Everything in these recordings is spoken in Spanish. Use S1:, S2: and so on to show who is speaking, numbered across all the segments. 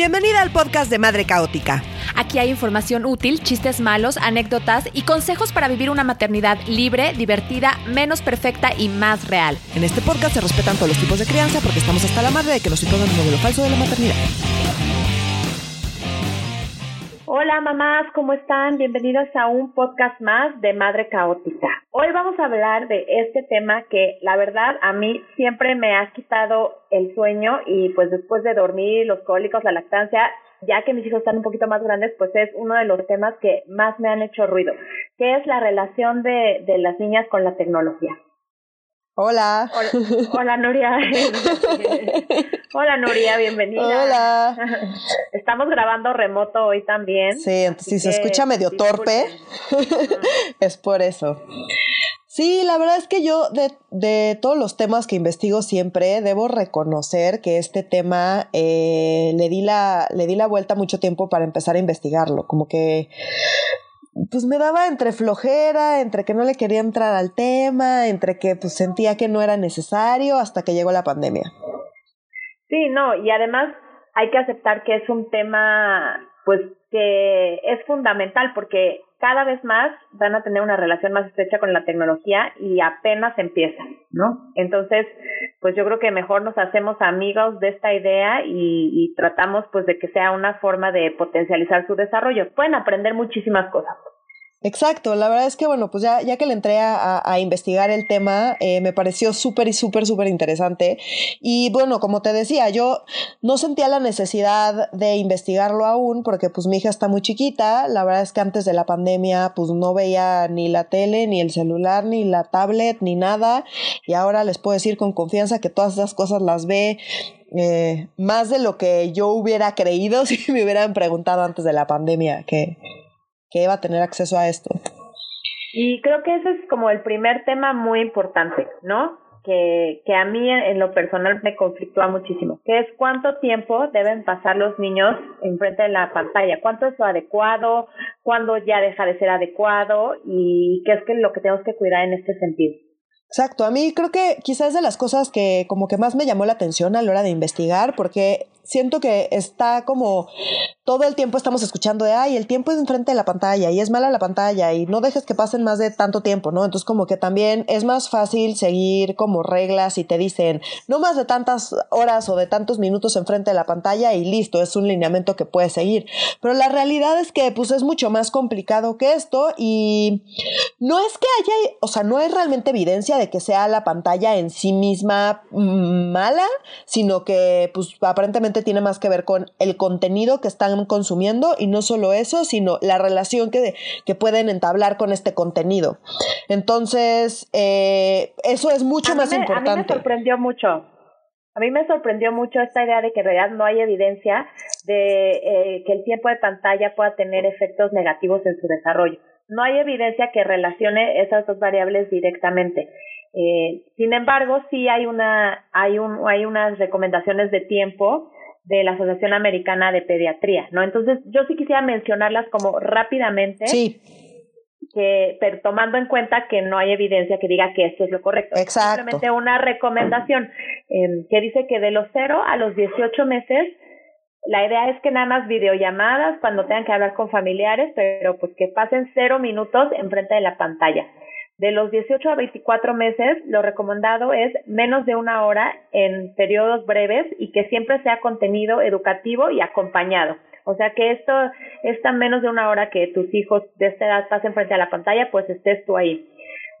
S1: Bienvenida al podcast de Madre Caótica.
S2: Aquí hay información útil, chistes malos, anécdotas y consejos para vivir una maternidad libre, divertida, menos perfecta y más real.
S1: En este podcast se respetan todos los tipos de crianza porque estamos hasta la madre de que nos impongan un modelo falso de la maternidad.
S3: Hola mamás, ¿cómo están? Bienvenidos a un podcast más de Madre Caótica. Hoy vamos a hablar de este tema que la verdad a mí siempre me ha quitado el sueño y pues después de dormir, los cólicos, la lactancia, ya que mis hijos están un poquito más grandes, pues es uno de los temas que más me han hecho ruido, que es la relación de las niñas con la tecnología.
S1: Hola.
S3: Hola, Nuria. Hola, Nuria, bienvenida.
S1: Hola.
S3: Estamos grabando remoto hoy también.
S1: Sí, entonces si se escucha medio torpe, es por eso. Sí, la verdad es que yo de, de, todos los temas que investigo siempre debo reconocer que este tema eh, le, di la, le di la vuelta mucho tiempo para empezar a investigarlo. Como que pues me daba entre flojera, entre que no le quería entrar al tema, entre que pues sentía que no era necesario hasta que llegó la pandemia.
S3: Sí, no, y además hay que aceptar que es un tema pues que es fundamental porque cada vez más van a tener una relación más estrecha con la tecnología y apenas empieza, ¿no? Entonces, pues yo creo que mejor nos hacemos amigos de esta idea y, y tratamos pues de que sea una forma de potencializar su desarrollo. Pueden aprender muchísimas cosas.
S1: Exacto, la verdad es que bueno, pues ya, ya que le entré a, a investigar el tema, eh, me pareció súper y súper, súper interesante. Y bueno, como te decía, yo no sentía la necesidad de investigarlo aún porque pues mi hija está muy chiquita. La verdad es que antes de la pandemia pues no veía ni la tele, ni el celular, ni la tablet, ni nada. Y ahora les puedo decir con confianza que todas esas cosas las ve eh, más de lo que yo hubiera creído si me hubieran preguntado antes de la pandemia que que iba a tener acceso a esto.
S3: Y creo que ese es como el primer tema muy importante, ¿no? Que, que a mí en lo personal me conflictúa muchísimo, que es cuánto tiempo deben pasar los niños enfrente de la pantalla, cuánto es lo adecuado, cuándo ya deja de ser adecuado y qué es que lo que tenemos que cuidar en este sentido.
S1: Exacto, a mí creo que quizás de las cosas que como que más me llamó la atención a la hora de investigar, porque siento que está como todo el tiempo estamos escuchando de, ay, el tiempo es enfrente de la pantalla y es mala la pantalla y no dejes que pasen más de tanto tiempo, ¿no? Entonces como que también es más fácil seguir como reglas y te dicen, no más de tantas horas o de tantos minutos enfrente de la pantalla y listo, es un lineamiento que puedes seguir. Pero la realidad es que pues es mucho más complicado que esto y no es que haya, o sea, no hay realmente evidencia de que sea la pantalla en sí misma mala, sino que pues aparentemente tiene más que ver con el contenido que están consumiendo y no solo eso, sino la relación que, que pueden entablar con este contenido. Entonces, eh, eso es mucho más importante. A mí
S3: me sorprendió mucho. A mí me sorprendió mucho esta idea de que en realidad no hay evidencia de eh, que el tiempo de pantalla pueda tener efectos negativos en su desarrollo. No hay evidencia que relacione esas dos variables directamente. Eh, sin embargo, sí hay una, hay un, hay unas recomendaciones de tiempo de la Asociación Americana de Pediatría, ¿no? Entonces, yo sí quisiera mencionarlas como rápidamente.
S1: Sí.
S3: Que, pero tomando en cuenta que no hay evidencia que diga que esto es lo correcto.
S1: Exacto.
S3: Simplemente una recomendación eh, que dice que de los 0 a los 18 meses, la idea es que nada más videollamadas cuando tengan que hablar con familiares, pero pues que pasen cero minutos enfrente de la pantalla. De los 18 a 24 meses, lo recomendado es menos de una hora en periodos breves y que siempre sea contenido educativo y acompañado. O sea que esto, esta menos de una hora que tus hijos de esta edad pasen frente a la pantalla, pues estés tú ahí.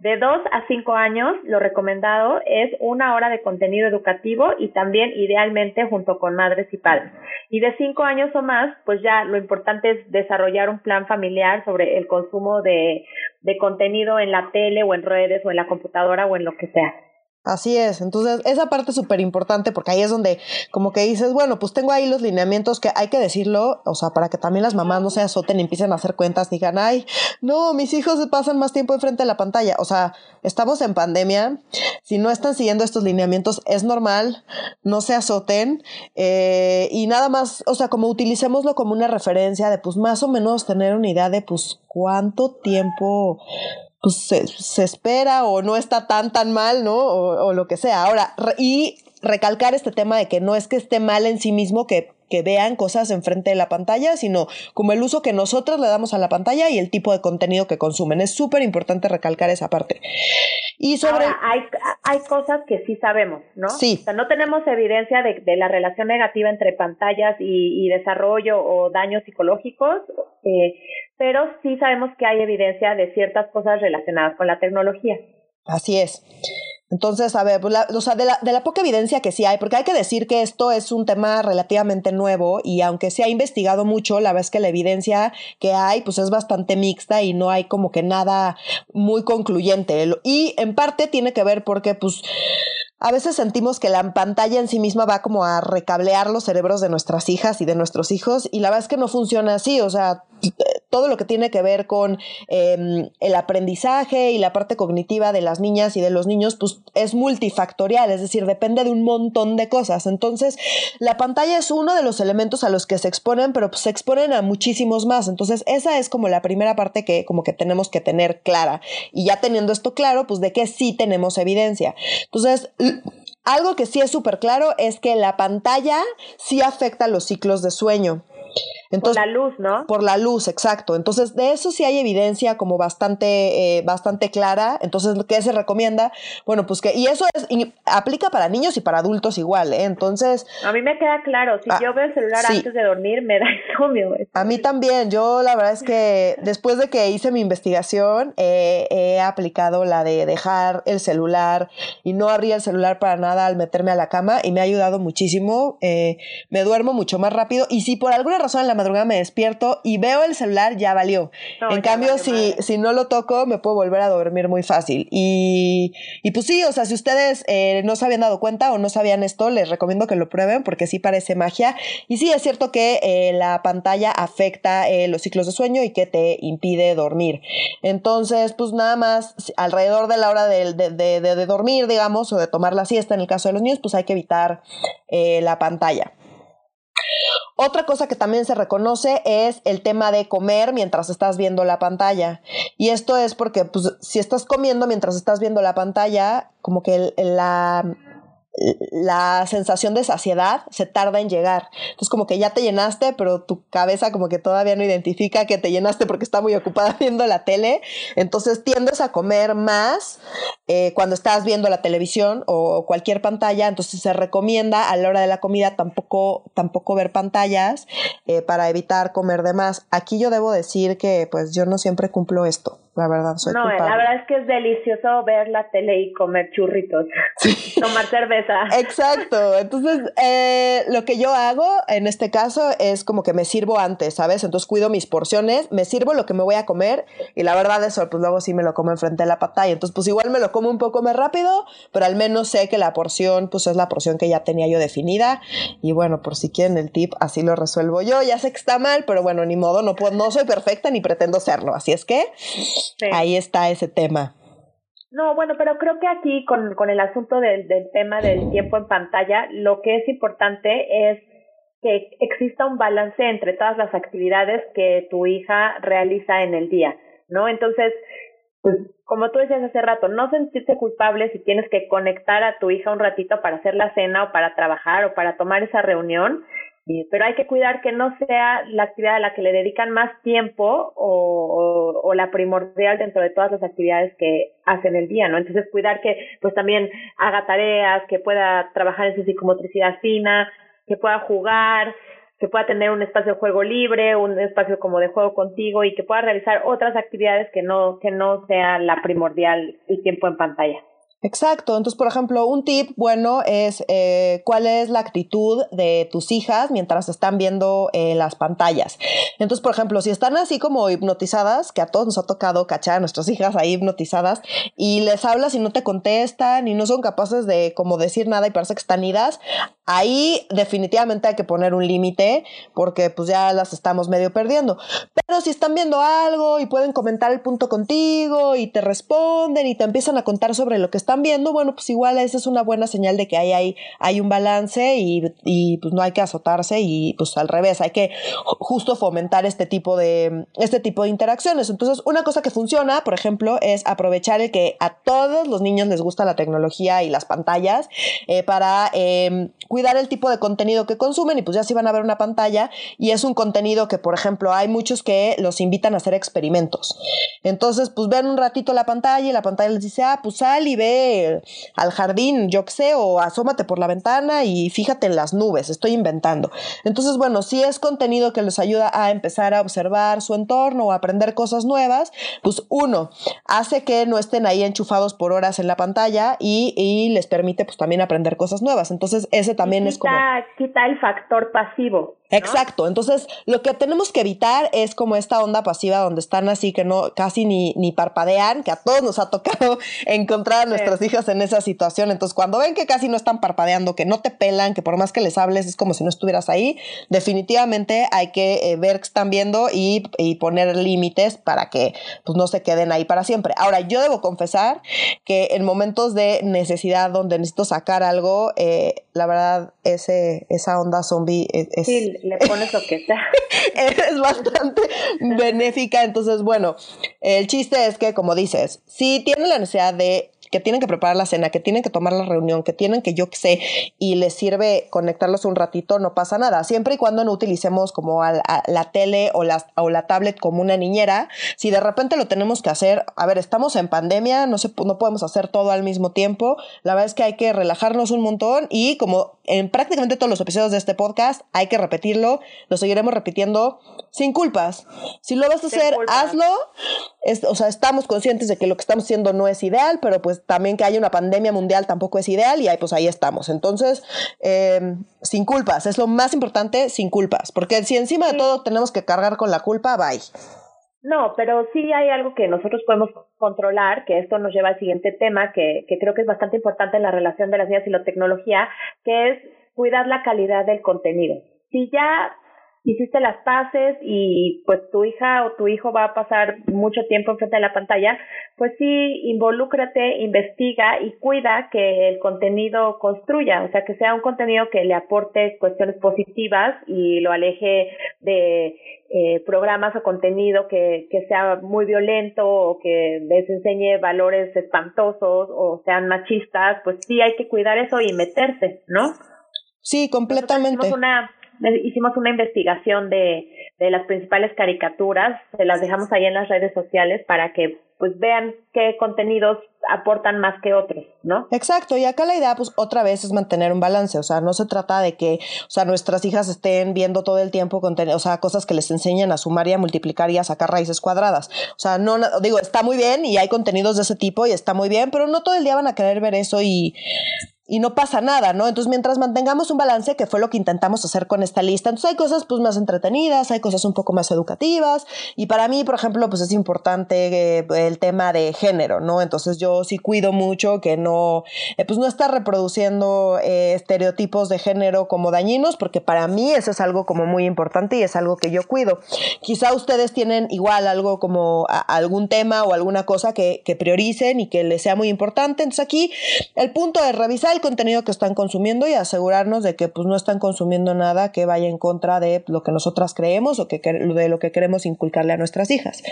S3: De 2 a 5 años, lo recomendado es una hora de contenido educativo y también idealmente junto con madres y padres. Y de 5 años o más, pues ya lo importante es desarrollar un plan familiar sobre el consumo de, de contenido en la tele o en redes o en la computadora o en lo que sea.
S1: Así es, entonces esa parte es súper importante porque ahí es donde como que dices, bueno, pues tengo ahí los lineamientos que hay que decirlo, o sea, para que también las mamás no se azoten y empiecen a hacer cuentas digan, ay, no, mis hijos pasan más tiempo enfrente de la pantalla, o sea, estamos en pandemia, si no están siguiendo estos lineamientos es normal, no se azoten eh, y nada más, o sea, como utilicémoslo como una referencia de pues más o menos tener una idea de pues cuánto tiempo pues se, espera o no está tan tan mal, ¿no? O, o lo que sea. Ahora, y recalcar este tema de que no es que esté mal en sí mismo, que que vean cosas enfrente de la pantalla, sino como el uso que nosotros le damos a la pantalla y el tipo de contenido que consumen. Es súper importante recalcar esa parte.
S3: Y sobre... hay, hay cosas que sí sabemos, ¿no?
S1: Sí.
S3: O sea, no tenemos evidencia de, de la relación negativa entre pantallas y, y desarrollo o daños psicológicos, eh, pero sí sabemos que hay evidencia de ciertas cosas relacionadas con la tecnología.
S1: Así es. Entonces, a ver, pues o sea, de la, de la poca evidencia que sí hay, porque hay que decir que esto es un tema relativamente nuevo y aunque se ha investigado mucho, la verdad es que la evidencia que hay, pues es bastante mixta y no hay como que nada muy concluyente. Y en parte tiene que ver porque, pues, a veces sentimos que la pantalla en sí misma va como a recablear los cerebros de nuestras hijas y de nuestros hijos y la verdad es que no funciona así, o sea, todo lo que tiene que ver con em, el aprendizaje y la parte cognitiva de las niñas y de los niños, pues es multifactorial, es decir, depende de un montón de cosas. Entonces, la pantalla es uno de los elementos a los que se exponen, pero pues, se exponen a muchísimos más. Entonces, esa es como la primera parte que como que tenemos que tener clara. Y ya teniendo esto claro, pues de que sí tenemos evidencia. Entonces, algo que sí es súper claro es que la pantalla sí afecta los ciclos de sueño.
S3: Entonces, por la luz, ¿no?
S1: Por la luz, exacto. Entonces, de eso sí hay evidencia como bastante, eh, bastante clara. Entonces, ¿qué se recomienda? Bueno, pues que, y eso es, aplica para niños y para adultos igual, ¿eh? Entonces.
S3: A mí me queda claro, si ah, yo veo el celular antes de dormir, me da insomnio.
S1: A mí también. Yo, la verdad es que después de que hice mi investigación, he aplicado la de dejar el celular y no abrir el celular para nada al meterme a la cama y me ha ayudado muchísimo. Eh, me duermo mucho más rápido y si por alguna razón en la madrugada me despierto y veo el celular, ya valió. en cambio, si, si no lo toco, me puedo volver a dormir muy fácil. Y, y pues sí, o sea, si ustedes eh, no se habían dado cuenta o no sabían esto, les recomiendo que lo prueben porque sí parece magia. Y sí, es cierto que eh, la pantalla afecta eh, los ciclos de sueño y que te impide dormir. Entonces, pues nada más, alrededor de la hora de, de, de, de dormir, digamos, o de tomar la siesta en el caso de los niños, pues hay que evitar la pantalla. Otra cosa que también se reconoce es el tema de comer mientras estás viendo la pantalla. Y esto es porque pues, si estás comiendo mientras estás viendo la pantalla, como que la la sensación de saciedad se tarda en llegar. Entonces como que ya te llenaste, pero tu cabeza como que todavía no identifica que te llenaste porque está muy ocupada viendo la tele. Entonces tiendes a comer más eh, cuando estás viendo la televisión o cualquier pantalla. Entonces se recomienda a la hora de la comida tampoco, tampoco ver pantallas eh, para evitar comer de más. Aquí yo debo decir que pues yo no siempre cumplo esto la verdad, soy
S3: No, la verdad es que es delicioso ver la tele y comer churritos, tomar cerveza.
S1: Exacto, entonces eh, lo que yo hago en este caso es como que me sirvo antes, ¿sabes? Entonces cuido mis porciones, me sirvo lo que me voy a comer y la verdad es pues luego sí me lo como enfrente de la pantalla, entonces pues igual me lo como un poco más rápido, pero al menos sé que la porción pues es la porción que ya tenía yo definida. Y bueno, por si quieren el tip, así lo resuelvo yo, ya sé que está mal, pero bueno, ni modo, no, puedo, no soy perfecta ni pretendo serlo, así es que... Ahí está ese tema.
S3: No, bueno, pero creo que aquí con, con el asunto del, del tema del tiempo en pantalla, lo que es importante es que exista un balance entre todas las actividades que tu hija realiza en el día, ¿no? Entonces, pues como tú decías hace rato, no sentirte culpable si tienes que conectar a tu hija un ratito para hacer la cena o para trabajar o para tomar esa reunión, pero hay que cuidar que no sea la actividad a la que le dedican más tiempo o, la primordial dentro de todas las actividades que hacen el día, ¿no? Entonces cuidar que pues también haga tareas, que pueda trabajar en su psicomotricidad fina, que pueda jugar, que pueda tener un espacio de juego libre, un espacio como de juego contigo y que pueda realizar otras actividades que no, que no sea la primordial el tiempo en pantalla.
S1: Exacto. Entonces, por ejemplo, un tip bueno es eh, cuál es la actitud de tus hijas mientras están viendo eh, las pantallas. Entonces, por ejemplo, si están así como hipnotizadas, que a todos nos ha tocado cachar a nuestras hijas ahí hipnotizadas, y les hablas y no te contestan y no son capaces de como decir nada y parece que están idas, ahí definitivamente hay que poner un límite porque pues ya las estamos medio perdiendo. Pero si están viendo algo y pueden comentar el punto contigo y te responden y te empiezan a contar sobre lo que están viendo, bueno, pues igual esa es una buena señal de que ahí hay, hay un balance y, y, pues no hay que azotarse y pues al revés, hay que justo fomentar este tipo de, este tipo de interacciones. Entonces, una cosa que funciona, por ejemplo, es aprovechar el que a todos los niños les gusta la tecnología y las pantallas eh, para, em, cuidar el tipo de contenido que consumen y pues ya si van a ver una pantalla y es un contenido que, por ejemplo, hay muchos que los invitan a hacer experimentos. Entonces, pues ven un ratito la pantalla y la pantalla les dice, ah, pues sal y ve al jardín, yo qué sé, o asómate por la ventana y fíjate en las nubes, estoy inventando. Entonces, bueno, si es contenido que les ayuda a empezar a observar su entorno o aprender cosas nuevas, pues uno, hace que no estén ahí enchufados por horas en la pantalla y, les permite pues también aprender cosas nuevas. Entonces, ese también es como...
S3: Quita el factor pasivo.
S1: Exacto. Entonces, lo que tenemos que evitar es como esta onda pasiva donde están así que no casi ni, ni parpadean, que a todos nos ha tocado encontrar a nuestras hijas en esa situación. Entonces, cuando ven que casi no están parpadeando, que no te pelan, que por más que les hables es como si no estuvieras ahí, definitivamente hay que eh, ver que están viendo y, y poner límites para que pues, no se queden ahí para siempre. Ahora, yo debo confesar que en momentos de necesidad donde necesito sacar algo, eh, la verdad, ese, esa onda zombie es
S3: le pones lo que sea.
S1: es bastante benéfica. Entonces, bueno, el chiste es que, como dices, si tienen la necesidad de que tienen que preparar la cena, que tienen que tomar la reunión, que tienen que yo qué sé, y les sirve conectarlos un ratito, no pasa nada. Siempre y cuando no utilicemos como a, la tele o la, o la tablet como una niñera, si de repente lo tenemos que hacer, a ver, estamos en pandemia, no, se, no podemos hacer todo al mismo tiempo, la verdad es que hay que relajarnos un montón y como en prácticamente todos los episodios de este podcast, hay que repetirlo, lo seguiremos repitiendo sin culpas. Si lo vas a hacer, hazlo. o sea, estamos conscientes de que lo que estamos haciendo no es ideal, pero pues también que haya una pandemia mundial tampoco es ideal y ahí, pues ahí estamos. Entonces, em, sin culpas, es lo más importante, sin culpas, porque si encima de todo tenemos que cargar con la culpa, bye.
S3: No, pero sí hay algo que nosotros podemos controlar, que esto nos lleva al siguiente tema, que, que creo que es bastante importante en la relación de las niñas y la tecnología, que es cuidar la calidad del contenido. Si ya hiciste las paces y pues tu hija o tu hijo va a pasar mucho tiempo enfrente de la pantalla, pues sí, involúcrate, investiga y cuida que el contenido construya, o sea, que sea un contenido que le aporte cuestiones positivas y lo aleje de eh, programas o contenido que, que sea muy violento o que les enseñe valores espantosos o sean machistas, pues sí hay que cuidar eso y meterse, ¿no?
S1: Sí, completamente
S3: hicimos una investigación de, de las principales caricaturas, se las dejamos ahí en las redes sociales para que pues vean qué contenidos aportan más que otros, ¿no?
S1: Exacto, y acá la idea pues otra vez es mantener un balance, o sea, no se trata de que, o sea, nuestras hijas estén viendo todo el tiempo contenido, o sea, cosas que les enseñan a sumar y a multiplicar y a sacar raíces cuadradas. O sea, no digo, está muy bien y hay contenidos de ese tipo y está muy bien, pero no todo el día van a querer ver eso y y no pasa nada, ¿no? Entonces, mientras mantengamos un balance, que fue lo que intentamos hacer con esta lista, entonces hay cosas pues más entretenidas, hay cosas un poco más educativas y para mí, por ejemplo, pues es importante eh, el tema de género, ¿no? Entonces yo sí cuido mucho que no, eh, pues no está reproduciendo eh, estereotipos de género como dañinos, porque para mí eso es algo como muy importante y es algo que yo cuido. Quizá ustedes tienen igual algo como algún tema o alguna cosa que, que prioricen y que les sea muy importante. Entonces aquí el punto es revisar contenido que están consumiendo y asegurarnos de que pues no están consumiendo nada que vaya en contra de lo que nosotras creemos o que, de lo que queremos inculcarle a nuestras hijas.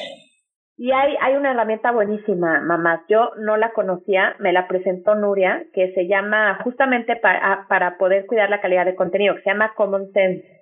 S3: Y hay, hay una herramienta buenísima, mamá. Yo no la conocía, me la presentó Nuria, que se llama justamente para, para poder cuidar la calidad de contenido, que se llama Common Sense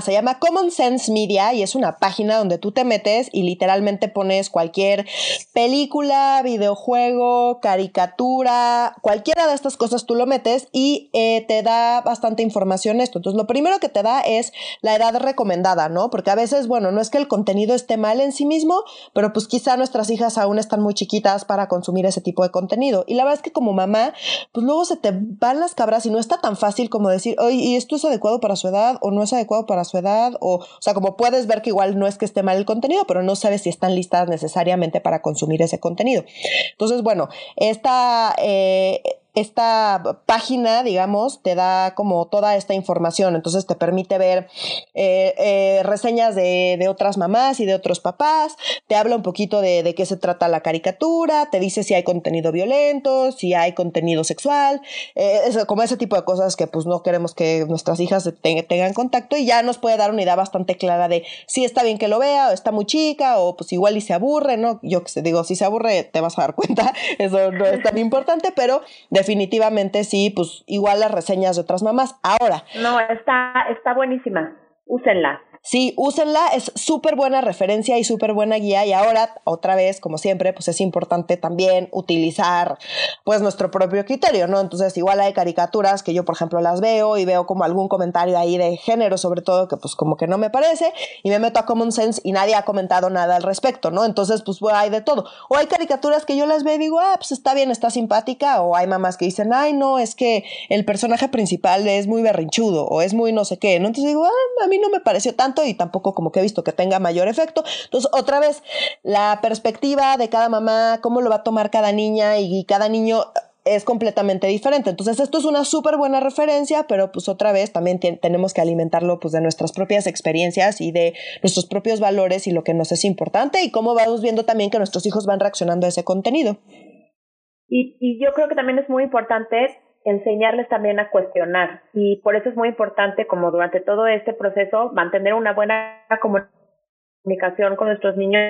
S1: se llama Common Sense Media y es una página donde tú te metes y literalmente pones cualquier película, videojuego, caricatura, cualquiera de estas cosas tú lo metes y eh, te da bastante información esto. Entonces, lo primero que te da es la edad recomendada, ¿no? Porque a veces, bueno, no es que el contenido esté mal en sí mismo, pero pues quizá nuestras hijas aún están muy chiquitas para consumir ese tipo de contenido. Y la verdad es que como mamá, pues luego se te van las cabras y no está tan fácil como decir, oye, ¿y esto es adecuado para su edad o no es adecuado para su edad, o, o sea, como puedes ver que igual no es que esté mal el contenido, pero no sabes si están listas necesariamente para consumir ese contenido. Entonces, bueno, esta... Eh, esta página, digamos, te da como toda esta información, entonces te permite ver eh, eh, reseñas de, otras mamás y de otros papás, te habla un poquito de, qué se trata la caricatura, te dice si hay contenido violento, si hay contenido sexual, eh, como ese tipo de cosas que pues no queremos que nuestras hijas tengan contacto y ya nos puede dar una idea bastante clara de si está bien que lo vea o está muy chica o pues igual y se aburre, ¿no? Yo que digo, si se aburre te vas a dar cuenta, eso no es tan importante, pero definitivamente sí, pues igual las reseñas de otras mamás. Ahora.
S3: No, está, está buenísima. Úsenla.
S1: Sí, úsenla, es súper buena referencia y súper buena guía y ahora, otra vez, como siempre, pues es importante también utilizar pues nuestro propio criterio, ¿no? Entonces, igual hay caricaturas que yo, por ejemplo, las veo y veo como algún comentario ahí de género, sobre todo, que pues como que no me parece y me meto a Common Sense y nadie ha comentado nada al respecto, ¿no? Entonces, pues hay de todo. O hay caricaturas que yo las veo y digo, ah, pues está bien, está simpática, o hay mamás que dicen, ay, no, es que el personaje principal es muy berrinchudo o es muy no sé qué, ¿no? Entonces digo, ah, a mí no me pareció tanto y tampoco como que he visto que tenga mayor efecto. Entonces, otra vez, la perspectiva de cada mamá, cómo lo va a tomar cada niña y, cada niño es completamente diferente. Entonces, esto es una súper buena referencia, pero pues otra vez también tenemos que alimentarlo pues de nuestras propias experiencias y de nuestros propios valores y lo que nos es importante y cómo vamos viendo también que nuestros hijos van reaccionando a ese contenido.
S3: Y yo creo que también es muy importante enseñarles también a cuestionar. Y por eso es muy importante, como durante todo este proceso, mantener una buena comunicación con nuestros niños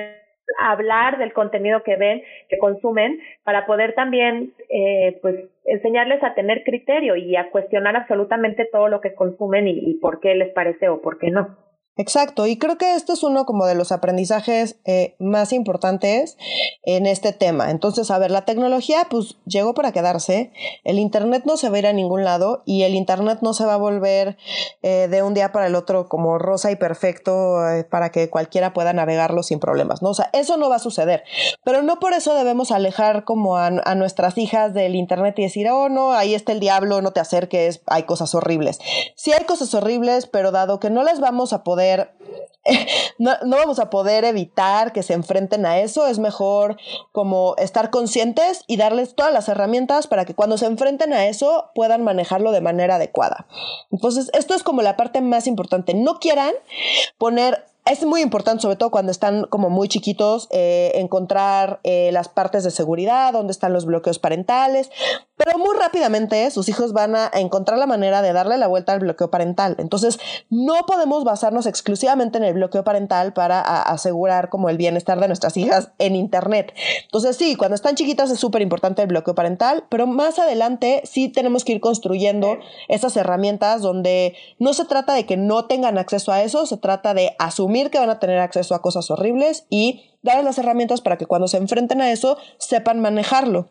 S3: hablar del contenido que ven, que consumen, para poder también, eh, pues, enseñarles a tener criterio y a cuestionar absolutamente todo lo que consumen y, y por qué les parece o por qué no.
S1: Exacto, y creo que esto es uno como de los aprendizajes eh, más importantes en este tema. Entonces, a ver, la tecnología pues llegó para quedarse, el Internet no se va a ir a ningún lado y el Internet no se va a volver eh, de un día para el otro como rosa y perfecto eh, para que cualquiera pueda navegarlo sin problemas, ¿no? O sea, eso no va a suceder, pero no por eso debemos alejar como a, a nuestras hijas del Internet y decir, oh, no, ahí está el diablo, no te acerques, hay cosas horribles. Sí hay cosas horribles, pero dado que no las vamos a poder no, vamos a poder evitar que se enfrenten a eso, es mejor como estar conscientes y darles todas las herramientas para que cuando se enfrenten a eso puedan manejarlo de manera adecuada. Entonces, esto es como la parte más importante. No quieran poner es muy importante, sobre todo cuando están como muy chiquitos, eh, encontrar eh, las partes de seguridad, dónde están los bloqueos parentales, pero muy rápidamente sus hijos van a encontrar la manera de darle la vuelta al bloqueo parental. Entonces, no podemos basarnos exclusivamente en el bloqueo parental para asegurar como el bienestar de nuestras hijas en Internet. Entonces, sí, cuando están chiquitas es súper importante el bloqueo parental, pero más adelante sí tenemos que ir construyendo esas herramientas donde no se trata de que no tengan acceso a eso, se trata de asumir que van a tener acceso a cosas horribles y darles las herramientas para que cuando se enfrenten a eso sepan manejarlo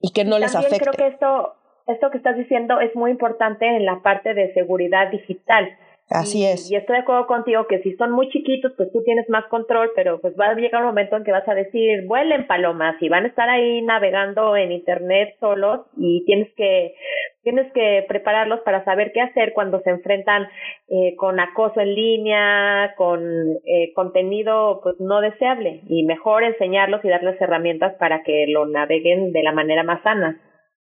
S1: y que no les afecte.
S3: Creo que esto, esto que estás diciendo es muy importante en la parte de seguridad digital.
S1: Así es.
S3: Y estoy de acuerdo contigo que si son muy chiquitos, pues tú tienes más control, pero pues va a llegar un momento en que vas a decir, vuelen palomas y van a estar ahí navegando en internet solos y tienes que tienes que prepararlos para saber qué hacer cuando se enfrentan eh, con acoso en línea, con eh, contenido pues no deseable y mejor enseñarlos y darles herramientas para que lo naveguen de la manera más sana.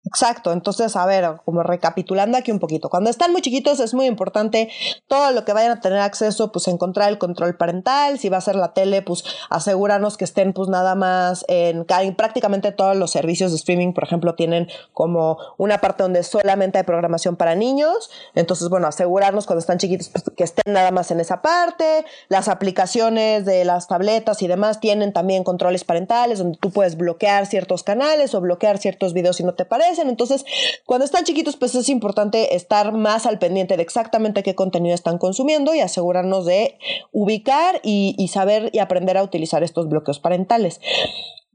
S1: Exacto, entonces, a ver, como recapitulando aquí un poquito, cuando están muy chiquitos es muy importante todo lo que vayan a tener acceso, pues encontrar el control parental, si va a ser la tele, pues asegurarnos que estén pues nada más en, prácticamente todos los servicios de streaming, por ejemplo, tienen como una parte donde solamente hay programación para niños, entonces, bueno, asegurarnos cuando están chiquitos pues, que estén nada más en esa parte, las aplicaciones de las tabletas y demás tienen también controles parentales donde tú puedes bloquear ciertos canales o bloquear ciertos videos si no te parece entonces, cuando están chiquitos, pues es importante estar más al pendiente de exactamente qué contenido están consumiendo y asegurarnos de ubicar y, saber y aprender a utilizar estos bloqueos parentales.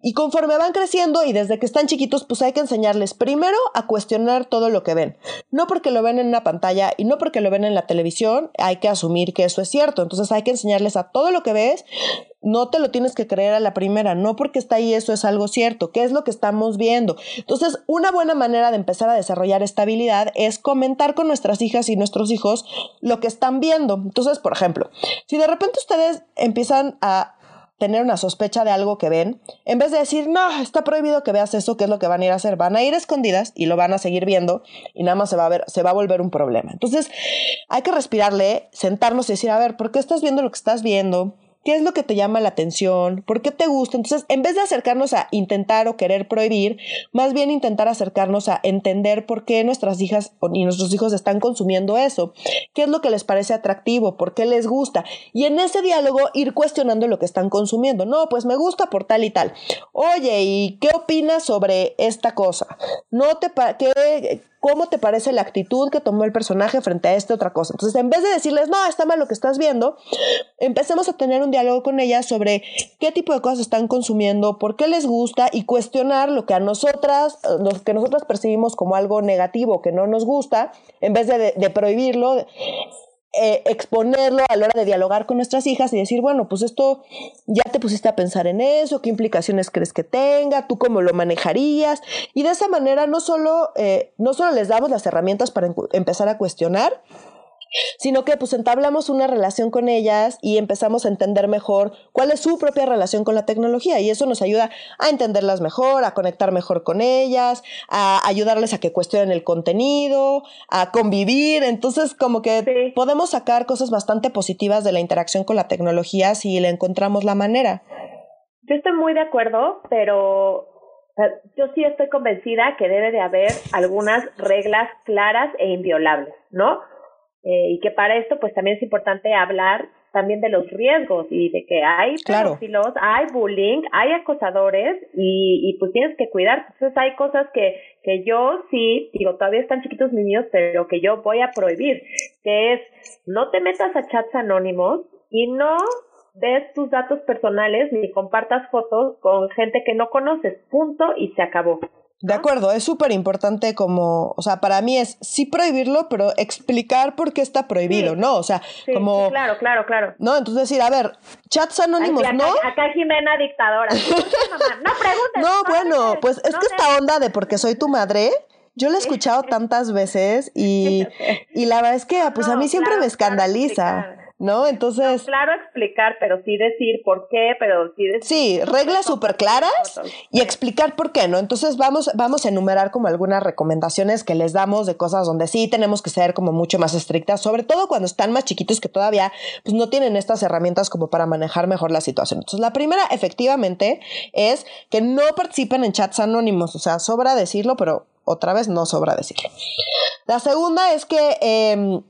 S1: Y conforme van creciendo y desde que están chiquitos, pues hay que enseñarles primero a cuestionar todo lo que ven. No porque lo ven en una pantalla y no porque lo ven en la televisión, hay que asumir que eso es cierto. Entonces hay que enseñarles a todo lo que ves, no te lo tienes que creer a la primera, no porque está ahí eso es algo cierto, ¿qué es lo que estamos viendo? Entonces, una buena manera de empezar a desarrollar esta habilidad es comentar con nuestras hijas y nuestros hijos lo que están viendo. Entonces, por ejemplo, si de repente ustedes empiezan a tener una sospecha de algo que ven, en vez de decir, no, está prohibido que veas eso, ¿qué es lo que van a ir a hacer? Van a ir escondidas y lo van a seguir viendo y nada más se va a ver, se va a volver un problema. Entonces, hay que respirarle, sentarnos y decir, a ver, ¿por qué estás viendo lo que estás viendo? Qué es lo que te llama la atención, por qué te gusta. Entonces, en vez de acercarnos a intentar o querer prohibir, más bien intentar acercarnos a entender por qué nuestras hijas y nuestros hijos están consumiendo eso, qué es lo que les parece atractivo, por qué les gusta. Y en ese diálogo ir cuestionando lo que están consumiendo. No, pues me gusta por tal y tal. Oye, ¿y qué opinas sobre esta cosa? No te qué, ¿Cómo te parece la actitud que tomó el personaje frente a esta otra cosa? Entonces, en vez de decirles, no, está mal lo que estás viendo, empecemos a tener un diálogo con ellas sobre qué tipo de cosas están consumiendo, por qué les gusta y cuestionar lo que a nosotras, lo que nosotras percibimos como algo negativo, que no nos gusta, en vez de, de prohibirlo, eh, exponerlo a la hora de dialogar con nuestras hijas y decir, bueno, pues esto ya te pusiste a pensar en eso, qué implicaciones crees que tenga, tú cómo lo manejarías. Y de esa manera no solo, eh, no solo les damos las herramientas para empezar a cuestionar, sino que pues entablamos una relación con ellas y empezamos a entender mejor cuál es su propia relación con la tecnología y eso nos ayuda a entenderlas mejor, a conectar mejor con ellas, a ayudarles a que cuestionen el contenido, a convivir, entonces como que podemos sacar cosas bastante positivas de la interacción con la tecnología si le encontramos la manera.
S3: Yo estoy muy de acuerdo, pero yo sí estoy convencida que debe de haber algunas reglas claras e inviolables, ¿no? Eh, y que para esto pues también es importante hablar también de los riesgos y de que hay
S1: claro.
S3: hay bullying, hay acosadores y, y pues tienes que cuidar. Entonces hay cosas que, que yo sí, digo, todavía están chiquitos niños, pero que yo voy a prohibir, que es no te metas a chats anónimos y no des tus datos personales ni compartas fotos con gente que no conoces, punto y se acabó.
S1: De acuerdo, es súper importante como, o sea, para mí es sí prohibirlo, pero explicar por qué está prohibido, ¿no? O sea, como...
S3: claro, claro, claro.
S1: No, entonces decir, a ver, chats anónimos, ¿no?
S3: Acá Jimena dictadora. no preguntes.
S1: No, bueno, pues es que esta onda de porque soy tu madre, yo la he escuchado tantas veces y, y la verdad es que pues a mí siempre me escandaliza. ¿No? Entonces...
S3: claro explicar, pero sí decir por qué, pero sí decir...
S1: Sí, reglas súper claras y explicar por qué, ¿no? Entonces vamos, vamos a enumerar como algunas recomendaciones que les damos de cosas donde sí tenemos que ser como mucho más estrictas, sobre todo cuando están más chiquitos que todavía pues no tienen estas herramientas como para manejar mejor la situación. Entonces la primera efectivamente es que no participen en chats anónimos, o sea, sobra decirlo, pero otra vez no sobra decirlo. La segunda es que... Eh,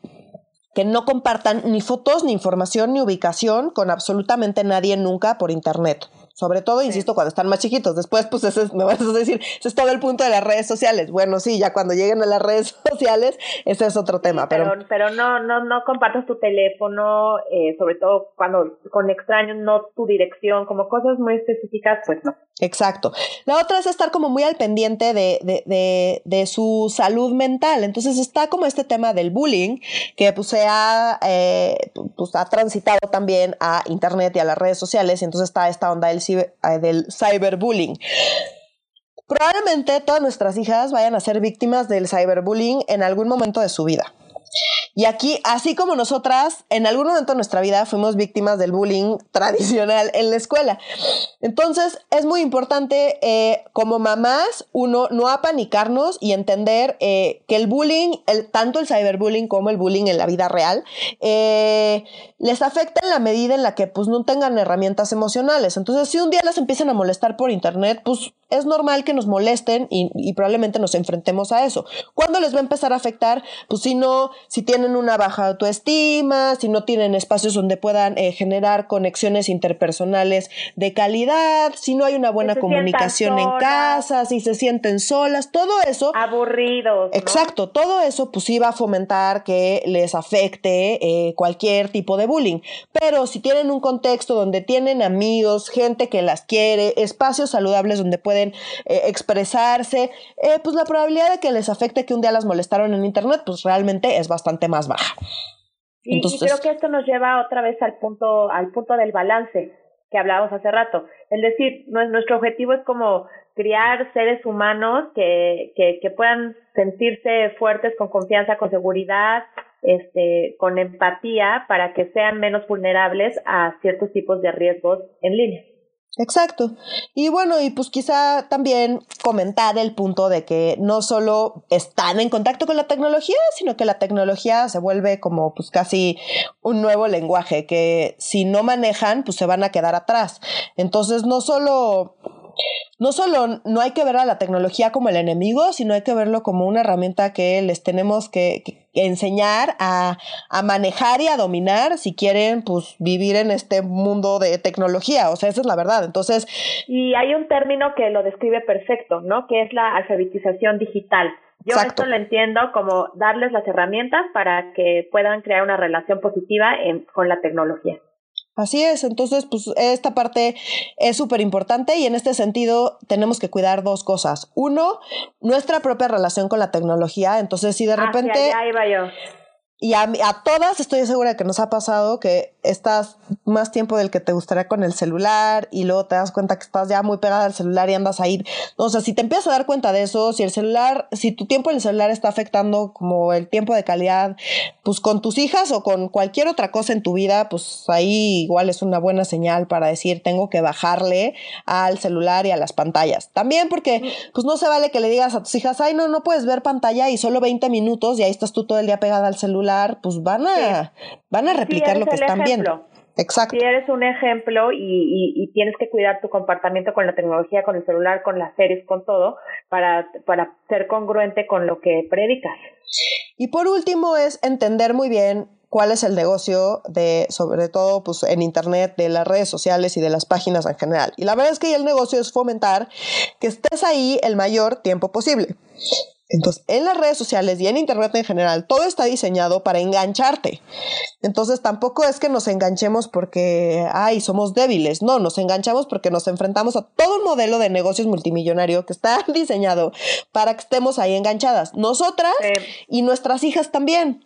S1: que no compartan ni fotos, ni información, ni ubicación con absolutamente nadie nunca por Internet. Sobre todo, insisto, cuando están más chiquitos. Después, pues, ese es, me vas a decir, ese es todo el punto de las redes sociales. Bueno, sí, ya cuando lleguen a las redes sociales, ese es otro tema.
S3: pero, pero, no, no, no compartas tu teléfono, eh, sobre todo cuando con extraños, no tu dirección, como cosas muy específicas, pues no.
S1: Exacto. La otra es estar como muy al pendiente de, de, de, de su salud mental. Entonces está como este tema del bullying, que pues se ha, eh, pues, ha transitado también a internet y a las redes sociales. Y entonces está esta onda del eh, del cyberbullying. Probablemente todas nuestras hijas vayan a ser víctimas del cyberbullying en algún momento de su vida. Y aquí, así como nosotras, en algún momento de nuestra vida fuimos víctimas del bullying tradicional en la escuela. Entonces, es muy importante eh, como mamás, uno, no apanicarnos y entender eh, que el bullying, el, tanto el cyberbullying como el bullying en la vida real, eh, les afecta en la medida en la que pues no tengan herramientas emocionales. Entonces, si un día las empiezan a molestar por internet, pues es normal que nos molesten y, y probablemente nos enfrentemos a eso. ¿Cuándo les va a empezar a afectar? Pues si no, si tienen una baja autoestima, si no tienen espacios donde puedan eh, generar conexiones interpersonales de calidad, si no hay una buena comunicación en casa, si se sienten solas, todo eso.
S3: Aburridos.
S1: Exacto, todo eso pues iba a fomentar que les afecte eh, cualquier tipo de bullying. Pero si tienen un contexto donde tienen amigos, gente que las quiere, espacios saludables donde pueden eh, expresarse, pues la probabilidad de que les afecte que un día las molestaron en internet pues realmente es bastante más baja.
S3: Y, creo que esto nos lleva otra vez al punto, al punto del balance que hablábamos hace rato. Es decir, nuestro objetivo es como criar seres humanos que, que, que puedan sentirse fuertes con confianza, con seguridad, este, con empatía para que sean menos vulnerables a ciertos tipos de riesgos en línea.
S1: Exacto. Y bueno, y pues quizá también comentar el punto de que no solo están en contacto con la tecnología, sino que la tecnología se vuelve como pues casi un nuevo lenguaje que si no manejan, pues se van a quedar atrás. Entonces, no solo no solo no hay que ver a la tecnología como el enemigo, sino hay que verlo como una herramienta que les tenemos que, enseñar a, manejar y a dominar si quieren pues vivir en este mundo de tecnología. O sea, esa es la verdad. Entonces.
S3: Y hay un término que lo describe perfecto, ¿no? Que es la alfabetización digital. Yo esto lo entiendo como darles las herramientas para que puedan crear una relación positiva con la tecnología.
S1: Así es, entonces pues esta parte es súper importante y en este sentido tenemos que cuidar dos cosas. Uno, nuestra propia relación con la tecnología, entonces si de repente...
S3: iba yo.
S1: Y a, a todas estoy segura de que nos ha pasado que estás más tiempo del que te gustaría con el celular y luego te das cuenta que estás ya muy pegada al celular y andas a ir. O sea, si te empiezas a dar cuenta de eso, si el celular, si tu tiempo en el celular está afectando como el tiempo de calidad, pues con tus hijas o con cualquier otra cosa en tu vida, pues ahí igual es una buena señal para decir tengo que bajarle al celular y a las pantallas. También porque pues no se vale que le digas a tus hijas, ay no, no puedes ver pantalla y solo 20 minutos y ahí estás tú todo el día pegada al celular, pues van a, van a replicar lo que están viendo. Exacto.
S3: Si eres un ejemplo y, y, tienes que cuidar tu comportamiento con la tecnología, con el celular, con las series, con todo, para, para ser congruente con lo que predicas.
S1: Y por último es entender muy bien cuál es el negocio de, sobre todo pues, en Internet, de las redes sociales y de las páginas en general. Y la verdad es que el negocio es fomentar que estés ahí el mayor tiempo posible. Entonces, en las redes sociales y en Internet en general, todo está diseñado para engancharte. Entonces, tampoco es que nos enganchemos porque, ay, somos débiles. No, nos enganchamos porque nos enfrentamos a todo un modelo de negocios multimillonario que está diseñado para que estemos ahí enganchadas. Nosotras y nuestras hijas también.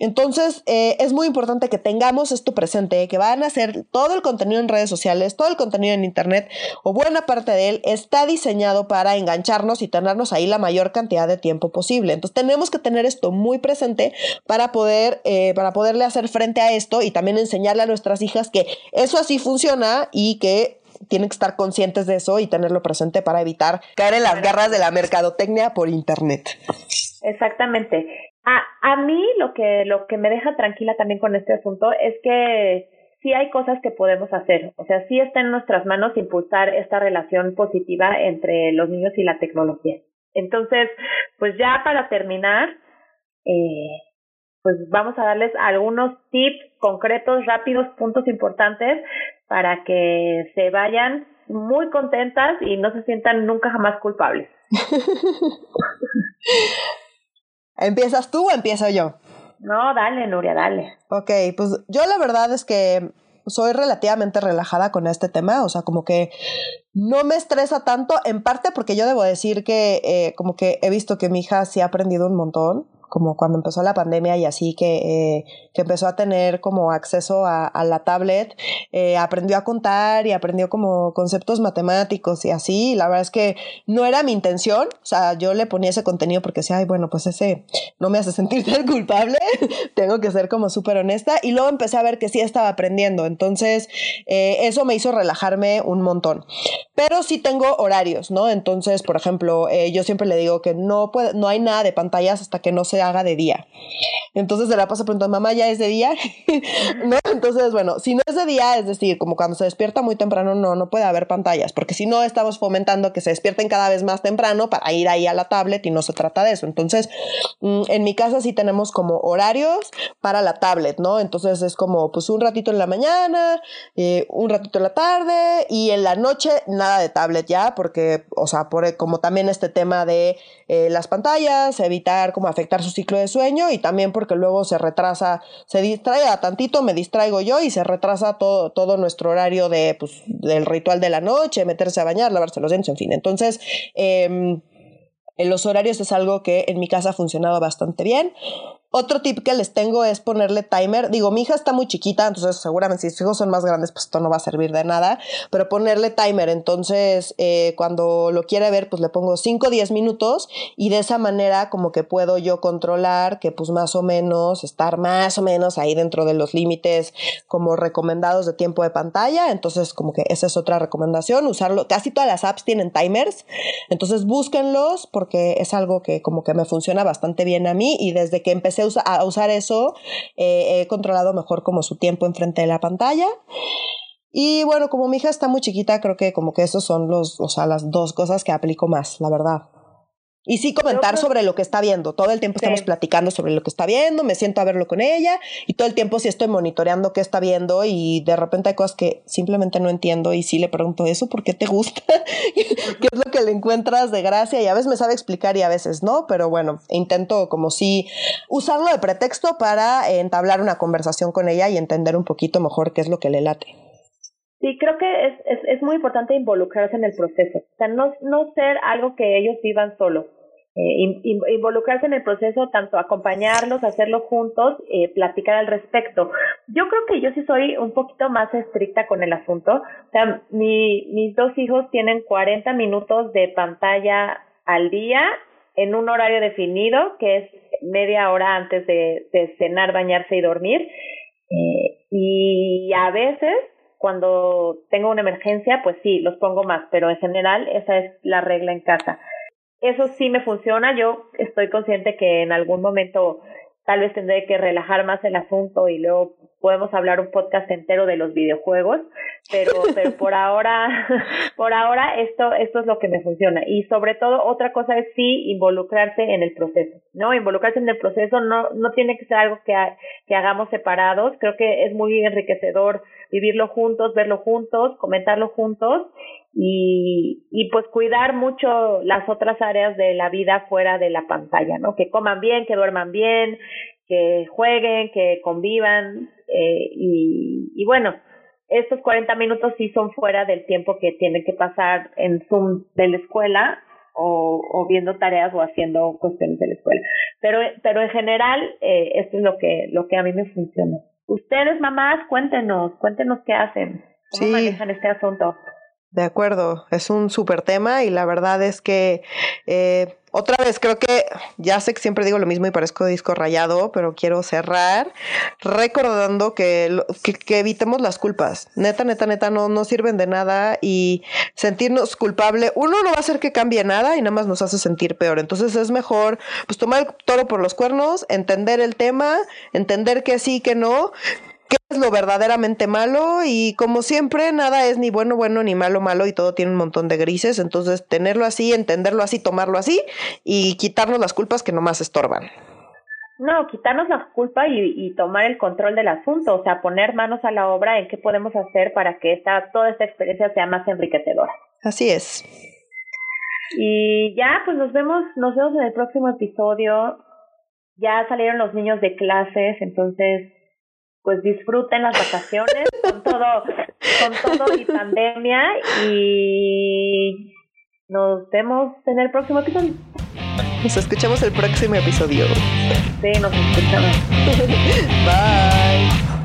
S1: Entonces, eh, es muy importante que tengamos esto presente, que van a hacer todo el contenido en redes sociales, todo el contenido en Internet, o buena parte de él, está diseñado para engancharnos y tenernos ahí la mayor cantidad de tiempo posible. Entonces, tenemos que tener esto muy presente para poder, eh, para poderle hacer frente a esto y también enseñarle a nuestras hijas que eso así funciona y que tienen que estar conscientes de eso y tenerlo presente para evitar caer en las garras de la mercadotecnia por Internet.
S3: Exactamente. A, a mí lo que, lo que me deja tranquila también con este asunto es que sí hay cosas que podemos hacer. O sea, sí está en nuestras manos impulsar esta relación positiva entre los niños y la tecnología. Entonces, pues ya para terminar, eh, pues vamos a darles algunos tips concretos, rápidos, puntos importantes para que se vayan muy contentas y no se sientan nunca jamás culpables.
S1: ¿Empiezas tú o empiezo yo?
S3: No, dale, Nuria, dale.
S1: Ok, pues yo la verdad es que soy relativamente relajada con este tema, o sea, como que no me estresa tanto, en parte porque yo debo decir que eh, como que he visto que mi hija sí ha aprendido un montón como cuando empezó la pandemia y así que, eh, que empezó a tener como acceso a, a la tablet, eh, aprendió a contar y aprendió como conceptos matemáticos y así. la verdad es que no era mi intención, o sea, yo le ponía ese contenido porque decía, ay, bueno, pues ese no me hace sentir tan culpable, tengo que ser como súper honesta. Y luego empecé a ver que sí estaba aprendiendo, entonces eh, eso me hizo relajarme un montón. Pero sí tengo horarios, ¿no? Entonces, por ejemplo, yo siempre le digo que no, puede, no hay nada de pantallas hasta que no se haga de día. Entonces se la pasa preguntando, mamá, ¿ya es de día? ¿No? Entonces, bueno, si no es de día, es decir, como cuando se despierta muy temprano, no, no puede haber pantallas, porque si no, estamos fomentando que se despierten cada vez más temprano para ir ahí a la tablet y no se trata de eso. Entonces, mm, en mi casa sí tenemos como horarios para la tablet, ¿no? Entonces es como, pues un ratito en la mañana, eh, un ratito en la tarde y en la noche nada de tablet ya, porque, o sea, por, como también este tema de eh, las pantallas, evitar como afectar su ciclo de sueño y también porque luego se retrasa, se distrae a tantito, me distraigo yo y se retrasa todo, todo nuestro horario de, pues, del ritual de la noche, meterse a bañar, lavarse los dientes, en fin. Entonces, eh, los horarios es algo que en mi casa ha funcionado bastante bien. Otro tip que les tengo es ponerle timer. Digo, mi hija está muy chiquita, entonces seguramente si sus hijos son más grandes, pues esto no va a servir de nada, pero ponerle timer. Entonces, eh, cuando lo quiere ver, pues le pongo 5 o 10 minutos y de esa manera como que puedo yo controlar que pues más o menos, estar más o menos ahí dentro de los límites como recomendados de tiempo de pantalla. Entonces, como que esa es otra recomendación, usarlo. Casi todas las apps tienen timers, entonces búsquenlos porque es algo que como que me funciona bastante bien a mí y desde que empecé a usar eso, eh, he controlado mejor como su tiempo enfrente de la pantalla. Y bueno, como mi hija está muy chiquita, creo que como que esos son los, o sea, las dos cosas que aplico más, la verdad. Y sí comentar sobre lo que está viendo. Todo el tiempo estamos platicando sobre lo que está viendo, me siento a verlo con ella y todo el tiempo sí estoy monitoreando qué está viendo y de repente hay cosas que simplemente no entiendo y sí le pregunto eso, ¿por qué te gusta? ¿Qué es lo que le encuentras de gracia? Y a veces me sabe explicar y a veces no, pero bueno, intento como sí usarlo de pretexto para entablar una conversación con ella y entender un poquito mejor qué es lo que le late.
S3: Sí, creo que es, es, es, muy importante involucrarse en el proceso, o sea, no, no ser algo que ellos vivan solos, eh, involucrarse en el proceso, tanto acompañarlos, hacerlo juntos, eh, platicar al respecto. Yo creo que yo sí soy un poquito más estricta con el asunto, o sea, mi, mis dos hijos tienen 40 minutos de pantalla al día en un horario definido, que es media hora antes de, de cenar, bañarse y dormir. Eh, y a veces cuando tengo una emergencia, pues sí, los pongo más, pero en general esa es la regla en casa. Eso sí me funciona, yo estoy consciente que en algún momento tal vez tendré que relajar más el asunto y luego podemos hablar un podcast entero de los videojuegos, pero, pero por ahora, por ahora esto, esto es lo que me funciona. Y sobre todo, otra cosa es sí involucrarse en el proceso, ¿no? Involucrarse en el proceso no, no tiene que ser algo que, que hagamos separados. Creo que es muy enriquecedor vivirlo juntos, verlo juntos, comentarlo juntos y, y pues cuidar mucho las otras áreas de la vida fuera de la pantalla, ¿no? Que coman bien, que duerman bien, que jueguen, que convivan eh, y, y bueno, estos 40 minutos sí son fuera del tiempo que tienen que pasar en Zoom de la escuela o, o viendo tareas o haciendo cuestiones de la escuela. Pero, pero en general, eh, esto es lo que, lo que a mí me funciona. Ustedes, mamás, cuéntenos, cuéntenos qué hacen, cómo manejan este asunto.
S1: De acuerdo, es un súper tema y la verdad es que eh, otra vez creo que ya sé que siempre digo lo mismo y parezco disco rayado, pero quiero cerrar recordando que, que, evitemos las culpas. Neta, neta, neta, no, no sirven de nada y sentirnos culpable, uno no va a hacer que cambie nada y nada más nos hace sentir peor. Entonces es mejor pues tomar el toro por los cuernos, entender el tema, entender que sí, que no qué es lo verdaderamente malo y como siempre nada es ni bueno bueno ni malo malo y todo tiene un montón de grises, entonces tenerlo así, entenderlo así, tomarlo así y quitarnos las culpas que nomás estorban.
S3: No, quitarnos la culpa y, y, tomar el control del asunto, o sea, poner manos a la obra en qué podemos hacer para que esta, toda esta experiencia sea más enriquecedora.
S1: Así es.
S3: Y ya, pues nos vemos, nos vemos en el próximo episodio. Ya salieron los niños de clases, entonces pues disfruten las vacaciones con todo, con todo y pandemia y nos vemos en el próximo episodio.
S1: Nos escuchamos el próximo episodio.
S3: Sí, nos escuchamos.
S1: Bye.